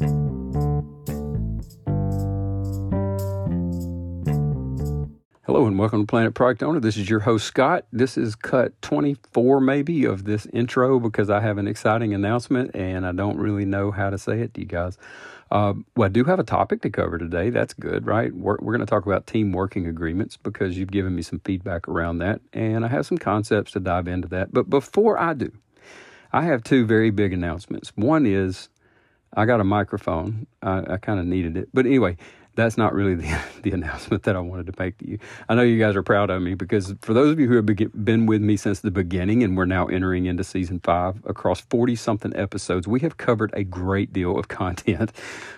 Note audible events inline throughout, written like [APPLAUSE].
Hello and welcome to Planet Product Owner. This is your host, Scott. This is cut 24, maybe, of this intro because I have an exciting announcement and I don't really know how to say it to you guys. Uh, well, I do have a topic to cover today. That's good, right? We're, we're going to talk about team working agreements because you've given me some feedback around that and I have some concepts to dive into that. But before I do, I have two very big announcements. One is I got a microphone. I, I kind of needed it. But anyway, that's not really the, [LAUGHS] the announcement that I wanted to make to you. I know you guys are proud of me because for those of you who have been with me since the beginning and we're now entering into season five across 40 something episodes, we have covered a great deal of [LAUGHS] content.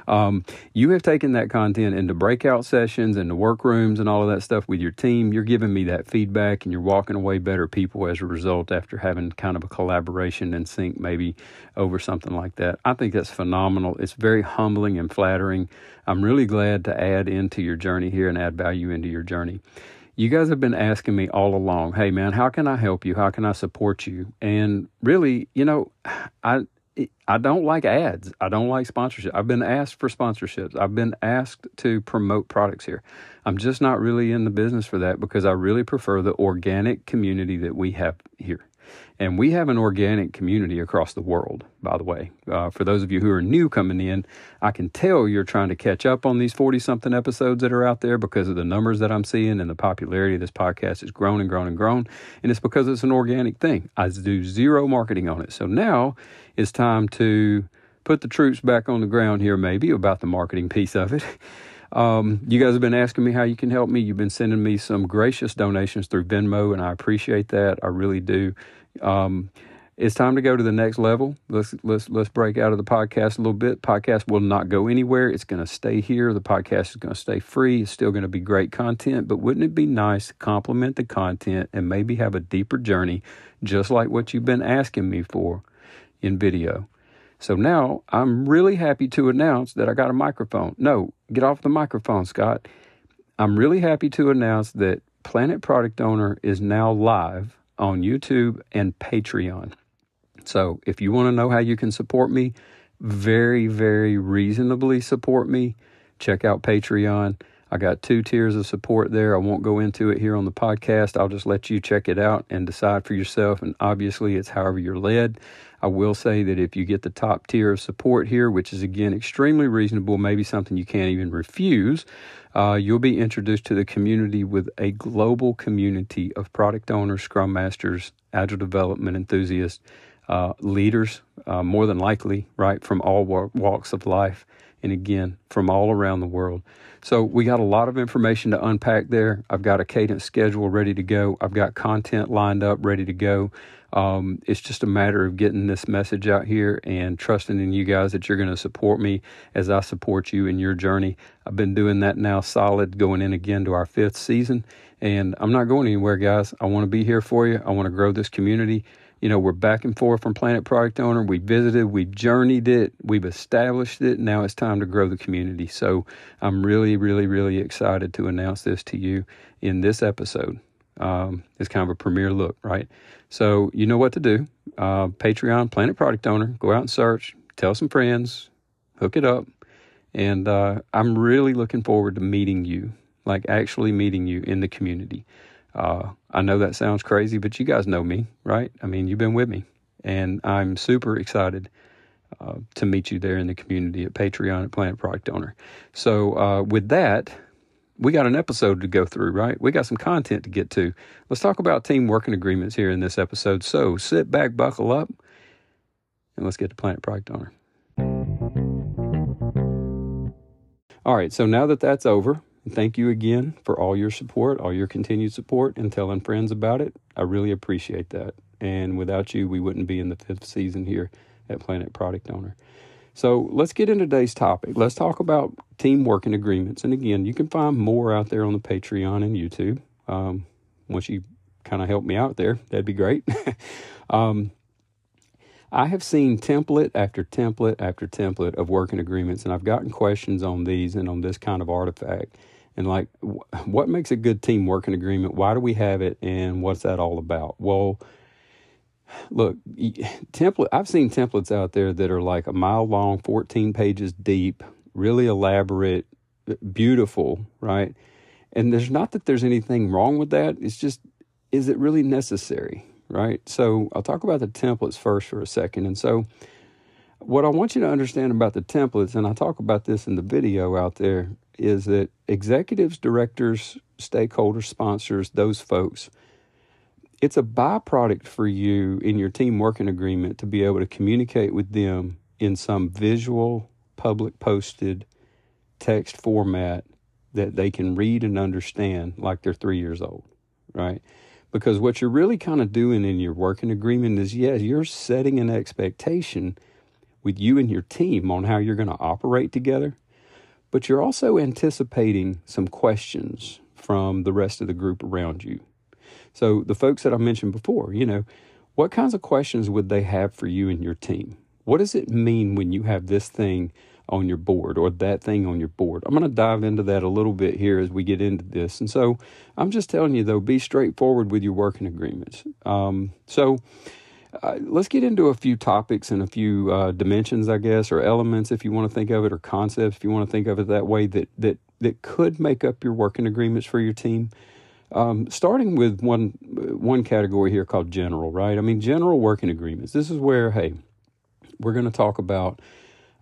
Um, you have taken that content into breakout sessions, into workrooms, and all of that stuff with your team. You're giving me that feedback and you're walking away better people as a result after having kind of a collaboration and sync maybe over something like that. I think that's phenomenal. It's very humbling and flattering. I'm really glad to add into your journey here and add value into your journey. You guys have been asking me all along, hey man, how can I help you? How can I support you? And really, you know, [SIGHS] I I don't like ads. I don't like sponsorship. I've been asked for sponsorships. I've been asked to promote products here. I'm just not really in the business for that because I really prefer the organic community that we have here. And we have an organic community across the world, by the way. Uh, for those of you who are new coming in, I can tell you're trying to catch up on these 40 something episodes that are out there because of the numbers that I'm seeing and the popularity of this podcast has grown and grown and grown. And it's because it's an organic thing. I do zero marketing on it. So now it's time to put the troops back on the ground here, maybe about the marketing piece of it. [LAUGHS] Um, you guys have been asking me how you can help me. You've been sending me some gracious donations through Venmo, and I appreciate that. I really do. Um, it's time to go to the next level. Let's let's let's break out of the podcast a little bit. Podcast will not go anywhere. It's going to stay here. The podcast is going to stay free. It's still going to be great content, but wouldn't it be nice to complement the content and maybe have a deeper journey just like what you've been asking me for in video? So now I'm really happy to announce that I got a microphone. No, get off the microphone, Scott. I'm really happy to announce that Planet Product Owner is now live on YouTube and Patreon. So if you want to know how you can support me, very, very reasonably support me, check out Patreon. I got two tiers of support there. I won't go into it here on the podcast. I'll just let you check it out and decide for yourself. And obviously, it's however you're led. I will say that if you get the top tier of support here, which is again extremely reasonable, maybe something you can't even refuse, uh, you'll be introduced to the community with a global community of product owners, scrum masters, agile development enthusiasts, uh, leaders, uh, more than likely, right, from all walks of life, and again, from all around the world. So we got a lot of information to unpack there. I've got a cadence schedule ready to go. I've got content lined up, ready to go. Um, it's just a matter of getting this message out here and trusting in you guys that you're going to support me as I support you in your journey. I've been doing that now solid going in again to our fifth season, and I'm not going anywhere, guys. I want to be here for you. I want to grow this community. You know, we're back and forth from Planet Product Owner. We visited, we journeyed it, we've established it. Now it's time to grow the community. So I'm really, really, really excited to announce this to you in this episode. Um, it's kind of a premiere look, right? So you know what to do. Uh, Patreon, Planet Product Owner. Go out and search. Tell some friends. Hook it up. And uh, I'm really looking forward to meeting you, like actually meeting you in the community. Uh, I know that sounds crazy, but you guys know me, right? I mean, you've been with me. And I'm super excited uh, to meet you there in the community at Patreon at Planet Product Owner. So, uh, with that, we got an episode to go through, right? We got some content to get to. Let's talk about team working agreements here in this episode. So sit back, buckle up, and let's get to Planet Product Owner. All right, so now that that's over, thank you again for all your support, all your continued support, and telling friends about it. I really appreciate that. And without you, we wouldn't be in the fifth season here at Planet Product Owner. So let's get into today's topic. Let's talk about team working agreements. And again, you can find more out there on the Patreon and YouTube. Um, once you kind of help me out there, that'd be great. [LAUGHS] um, I have seen template after template after template of working agreements, and I've gotten questions on these and on this kind of artifact. And like, what makes a good team working agreement? Why do we have it? And what's that all about? Well, look, template. I've seen templates out there that are like a mile long, 14 pages deep, really elaborate, beautiful, right? And there's not that there's anything wrong with that. It's just, is it really necessary, right? So I'll talk about the templates first for a second. And so, what I want you to understand about the templates, and I talk about this in the video out there, is that executives, directors, stakeholders, sponsors, those folks, it's a byproduct for you in your team working agreement to be able to communicate with them in some visual, public posted text format that they can read and understand like they're three years old, right? Because what you're really kind of doing in your working agreement is, yes, you're setting an expectation with you and your team on how you're going to operate together, but you're also anticipating some questions from the rest of the group around you. So, the folks that I mentioned before, you know, what kinds of questions would they have for you and your team? What does it mean when you have this thing on your board or that thing on your board? I'm going to dive into that a little bit here as we get into this. And so, I'm just telling you, though, be straightforward with your working agreements. Um, so, uh, let's get into a few topics and a few uh, dimensions, I guess, or elements, if you want to think of it, or concepts, if you want to think of it that way, that that that could make up your working agreements for your team. Um, starting with one one category here called general, right? I mean, general working agreements. This is where, hey, we're going to talk about.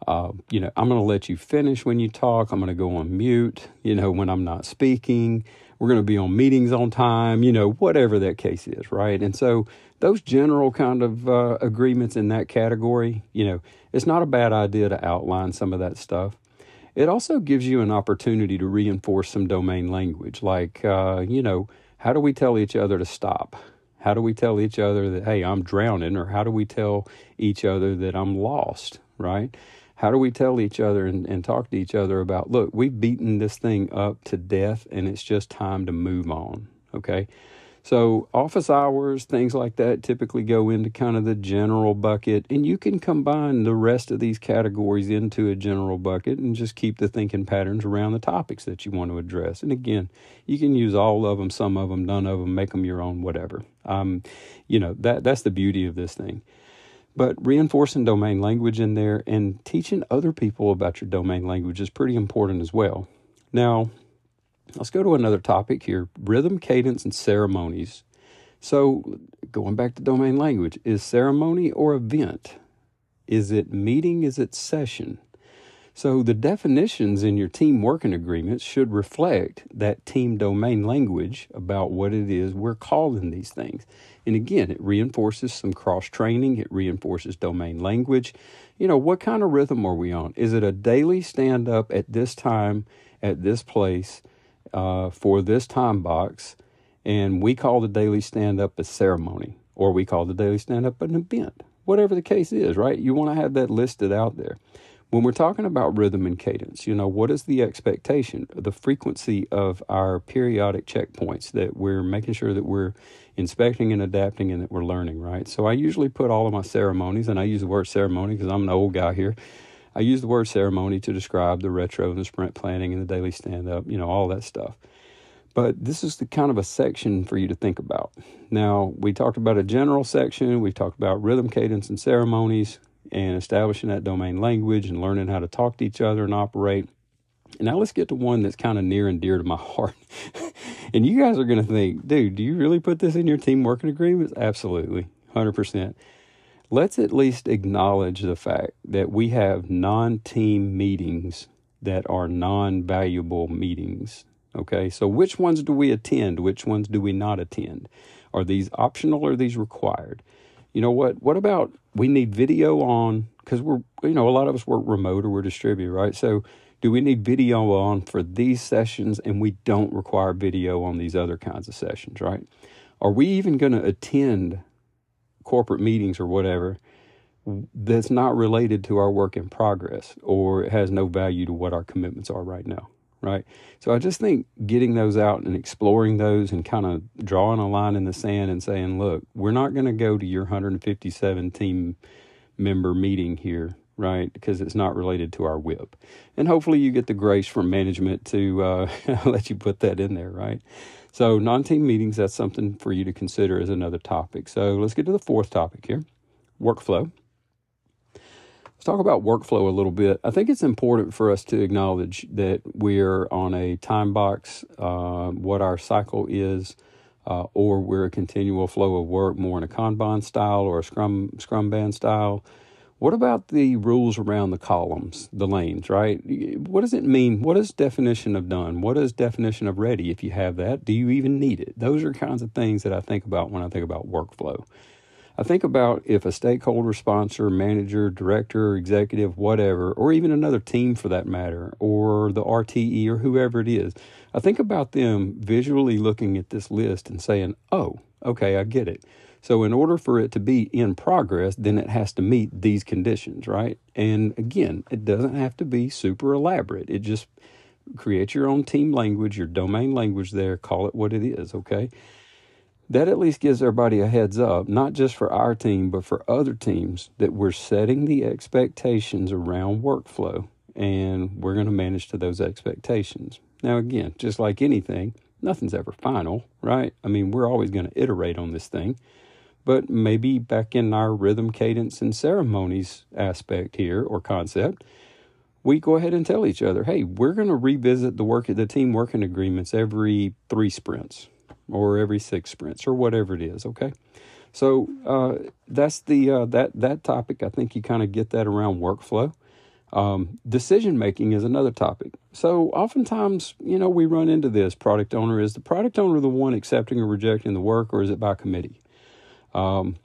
Uh, you know, I'm going to let you finish when you talk. I'm going to go on mute. You know, when I'm not speaking, we're going to be on meetings on time. You know, whatever that case is, right? And so those general kind of uh, agreements in that category, you know, it's not a bad idea to outline some of that stuff. It also gives you an opportunity to reinforce some domain language, like, uh, you know, how do we tell each other to stop? How do we tell each other that, hey, I'm drowning? Or how do we tell each other that I'm lost, right? How do we tell each other and, and talk to each other about, look, we've beaten this thing up to death and it's just time to move on, okay? So, office hours, things like that typically go into kind of the general bucket, and you can combine the rest of these categories into a general bucket and just keep the thinking patterns around the topics that you want to address. And again, you can use all of them, some of them, none of them, make them your own, whatever. Um, you know, that that's the beauty of this thing. But reinforcing domain language in there and teaching other people about your domain language is pretty important as well. Now, Let's go to another topic here rhythm, cadence, and ceremonies. So, going back to domain language, is ceremony or event? Is it meeting? Is it session? So, the definitions in your team working agreements should reflect that team domain language about what it is we're calling these things. And again, it reinforces some cross training, it reinforces domain language. You know, what kind of rhythm are we on? Is it a daily stand up at this time, at this place? uh, for this time box, and we call the daily stand up a ceremony, or we call the daily stand up an event, whatever the case is, right? You want to have that listed out there. When we're talking about rhythm and cadence, you know, what is the expectation, the frequency of our periodic checkpoints that we're making sure that we're inspecting and adapting and that we're learning, right? So I usually put all of my ceremonies, and I use the word ceremony because I'm an old guy here. I use the word ceremony to describe the retro and the sprint planning and the daily stand up, you know, all that stuff. But this is the kind of a section for you to think about. Now, we talked about a general section, we talked about rhythm, cadence, and ceremonies, and establishing that domain language and learning how to talk to each other and operate. And now let's get to one that's kind of near and dear to my [LAUGHS] heart. and you guys are going to think, dude, do you really put this in your team working agreements? Absolutely, 100% let's at least acknowledge the fact that we have non team meetings that are non valuable meetings. Okay, so which ones do we attend? Which ones do we not attend? Are these optional or are these required? You know what? What about we need video on because we're you know a lot of us work remote or we're distributed, right? So do we need video on for these sessions and we don't require video on these other kinds of sessions, right? Are we even going to attend corporate meetings or whatever that's not related to our work in progress or has no value to what our commitments are right now right so i just think getting those out and exploring those and kind of drawing a line in the sand and saying look we're not going to go to your 157 team member meeting here right? Because it's not related to our WIP. And hopefully you get the grace from management to uh, [LAUGHS] let you put that in there, right? So, non team meetings, that's something for you to consider as another topic. So, let's get to the fourth topic here workflow. Let's talk about workflow a little bit. I think it's important for us to acknowledge that we're on a time box, uh, what our cycle is, uh, or we're a continual flow of work more in a Kanban style or a Scrum Scrumban style. What about the rules around the columns, the lanes, right? What does it mean? What is definition of done? What is definition of ready if you have that? Do you even need it? Those are kinds of things that I think about when I think about workflow. I think about if a stakeholder, sponsor, manager, director, executive, whatever, or even another team for that matter, or the RTE or whoever it is, I think about them visually looking at this list and saying, oh, okay, I get it. So, in order for it to be in progress, then it has to meet these conditions, right? And again, it doesn't have to be super elaborate. It just create your own team language, your domain language there, call it what it is, okay? That at least gives everybody a heads up, not just for our team, but for other teams, that we're setting the expectations around workflow and we're going to manage to those expectations. Now, again, just like anything, nothing's ever final, right? I mean, we're always going to iterate on this thing, but maybe back in our rhythm, cadence, and ceremonies aspect here or concept, we go ahead and tell each other, hey, we're going to revisit the work the team working agreements every three sprints or every six sprints or whatever it is. Okay, so uh, that's the uh, that that topic. I think you kind of get that around workflow. Um, decision making is another topic. So oftentimes, you know, we run into this. Product owner is the product owner the one accepting or rejecting the work, or is it by committee? Um,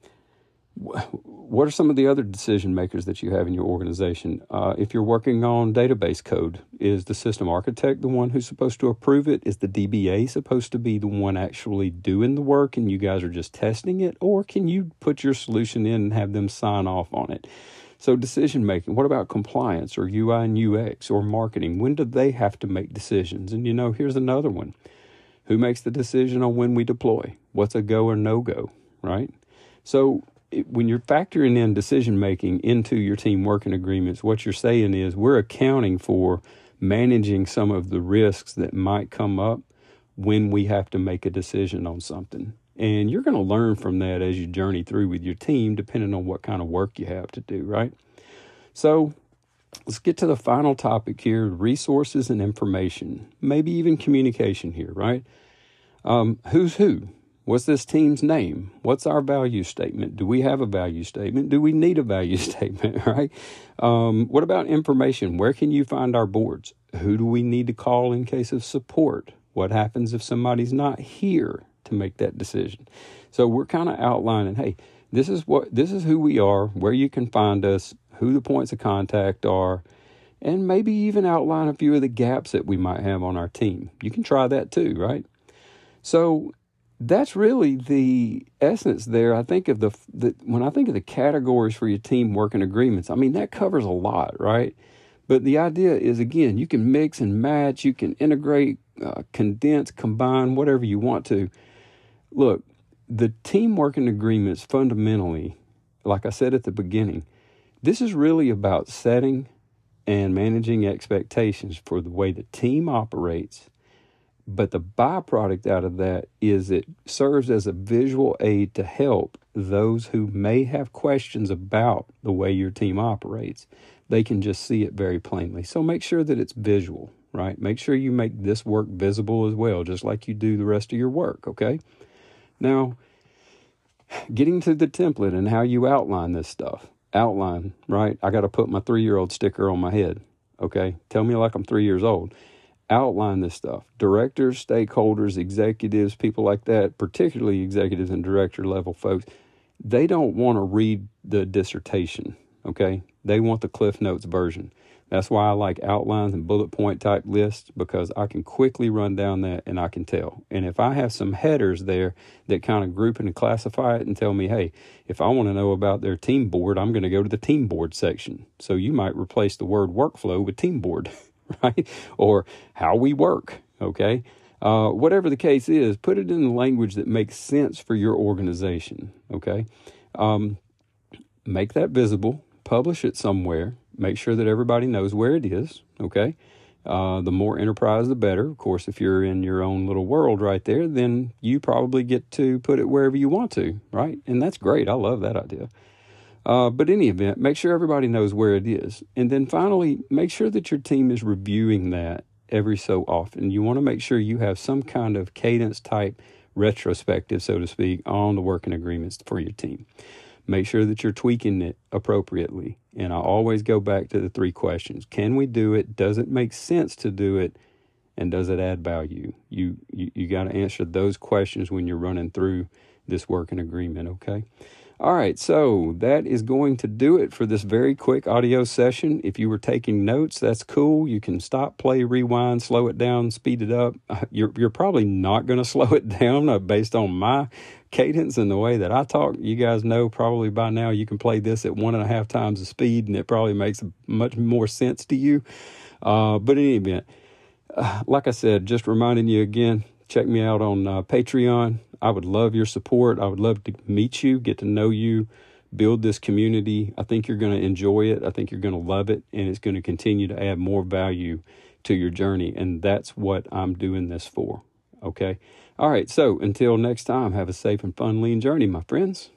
what are some of the other decision makers that you have in your organization? Uh, if you're working on database code, is the system architect the one who's supposed to approve it? Is the DBA supposed to be the one actually doing the work and you guys are just testing it? Or can you put your solution in and have them sign off on it? So, decision making, what about compliance or UI and UX or marketing? When do they have to make decisions? And you know, here's another one who makes the decision on when we deploy? What's a go or no go, right? So, when you're factoring in decision making into your team working agreements, what you're saying is we're accounting for managing some of the risks that might come up when we have to make a decision on something. And you're going to learn from that as you journey through with your team, depending on what kind of work you have to do, right? So let's get to the final topic here resources and information, maybe even communication here, right? Um, who's who? What's this team's name? What's our value statement? Do we have a value statement? Do we need a value [LAUGHS] statement, right? Um, what about information? Where can you find our boards? Who do we need to call in case of support? What happens if somebody's not here to make that decision? So we're kind of outlining, hey, this is what this is who we are, where you can find us, who the points of contact are, and maybe even outline a few of the gaps that we might have on our team. You can try that too, right? So that's really the essence there. I think of the, the when I think of the categories for your team working agreements. I mean that covers a lot, right? But the idea is again, you can mix and match, you can integrate, uh, condense, combine, whatever you want to. Look, the team working agreements fundamentally, like I said at the beginning, this is really about setting and managing expectations for the way the team operates but the byproduct out of that is it serves as a visual aid to help those who may have questions about the way your team operates. They can just see it very plainly. So make sure that it's visual, right? Make sure you make this work visible as well, just like you do the rest of your work, okay? Now, getting to the template and how you outline this stuff. Outline, right? I got to put my three year old sticker on my head, okay? Tell me like I'm three years old outline this stuff. Directors, stakeholders, executives, people like that, particularly executives and director level folks, they don't want to read the dissertation, okay? They want the Cliff Notes version. That's why I like outlines and bullet point type lists because I can quickly run down that and I can tell. And if I have some headers there that kind of group and classify it and tell me, hey, if I want to know about their team board, I'm going to go to the team board section. So you might replace the word workflow with team board. [LAUGHS] [LAUGHS] right? Or how we work, okay? Uh, whatever the case is, put it in the language that makes sense for your organization, okay? Um, make that visible, publish it somewhere, make sure that everybody knows where it is, okay? Uh, the more enterprise, the better. Of course, if you're in your own little world right there, then you probably get to put it wherever you want to, right? And that's great. I love that idea. Uh, but any event, make sure everybody knows where it is. And then finally, make sure that your team is reviewing that every so often. You want to make sure you have some kind of cadence type retrospective, so to speak, on the working agreements for your team. Make sure that you're tweaking it appropriately. And I always go back to the three questions Can we do it? Does it make sense to do it? And does it add value? You, you, you got to answer those questions when you're running through this working agreement, okay? All right, so that is going to do it for this very quick audio session. If you were taking notes, that's cool. You can stop, play, rewind, slow it down, speed it up. [LAUGHS] You're, you're probably not going [LAUGHS] to slow it down uh, based on my cadence and the way that I talk. You guys know probably by now you can play this at one and a half times the speed, and it probably makes much more sense to you. Uh, but in any event, uh, [SIGHS] like I said, just reminding you again, check me out on uh, Patreon. I would love your support. I would love to meet you, get to know you, build this community. I think you're going to enjoy it. I think you're going to love it, and it's going to continue to add more value to your journey. And that's what I'm doing this for. Okay. All right. So until next time, have a safe and fun lean journey, my friends.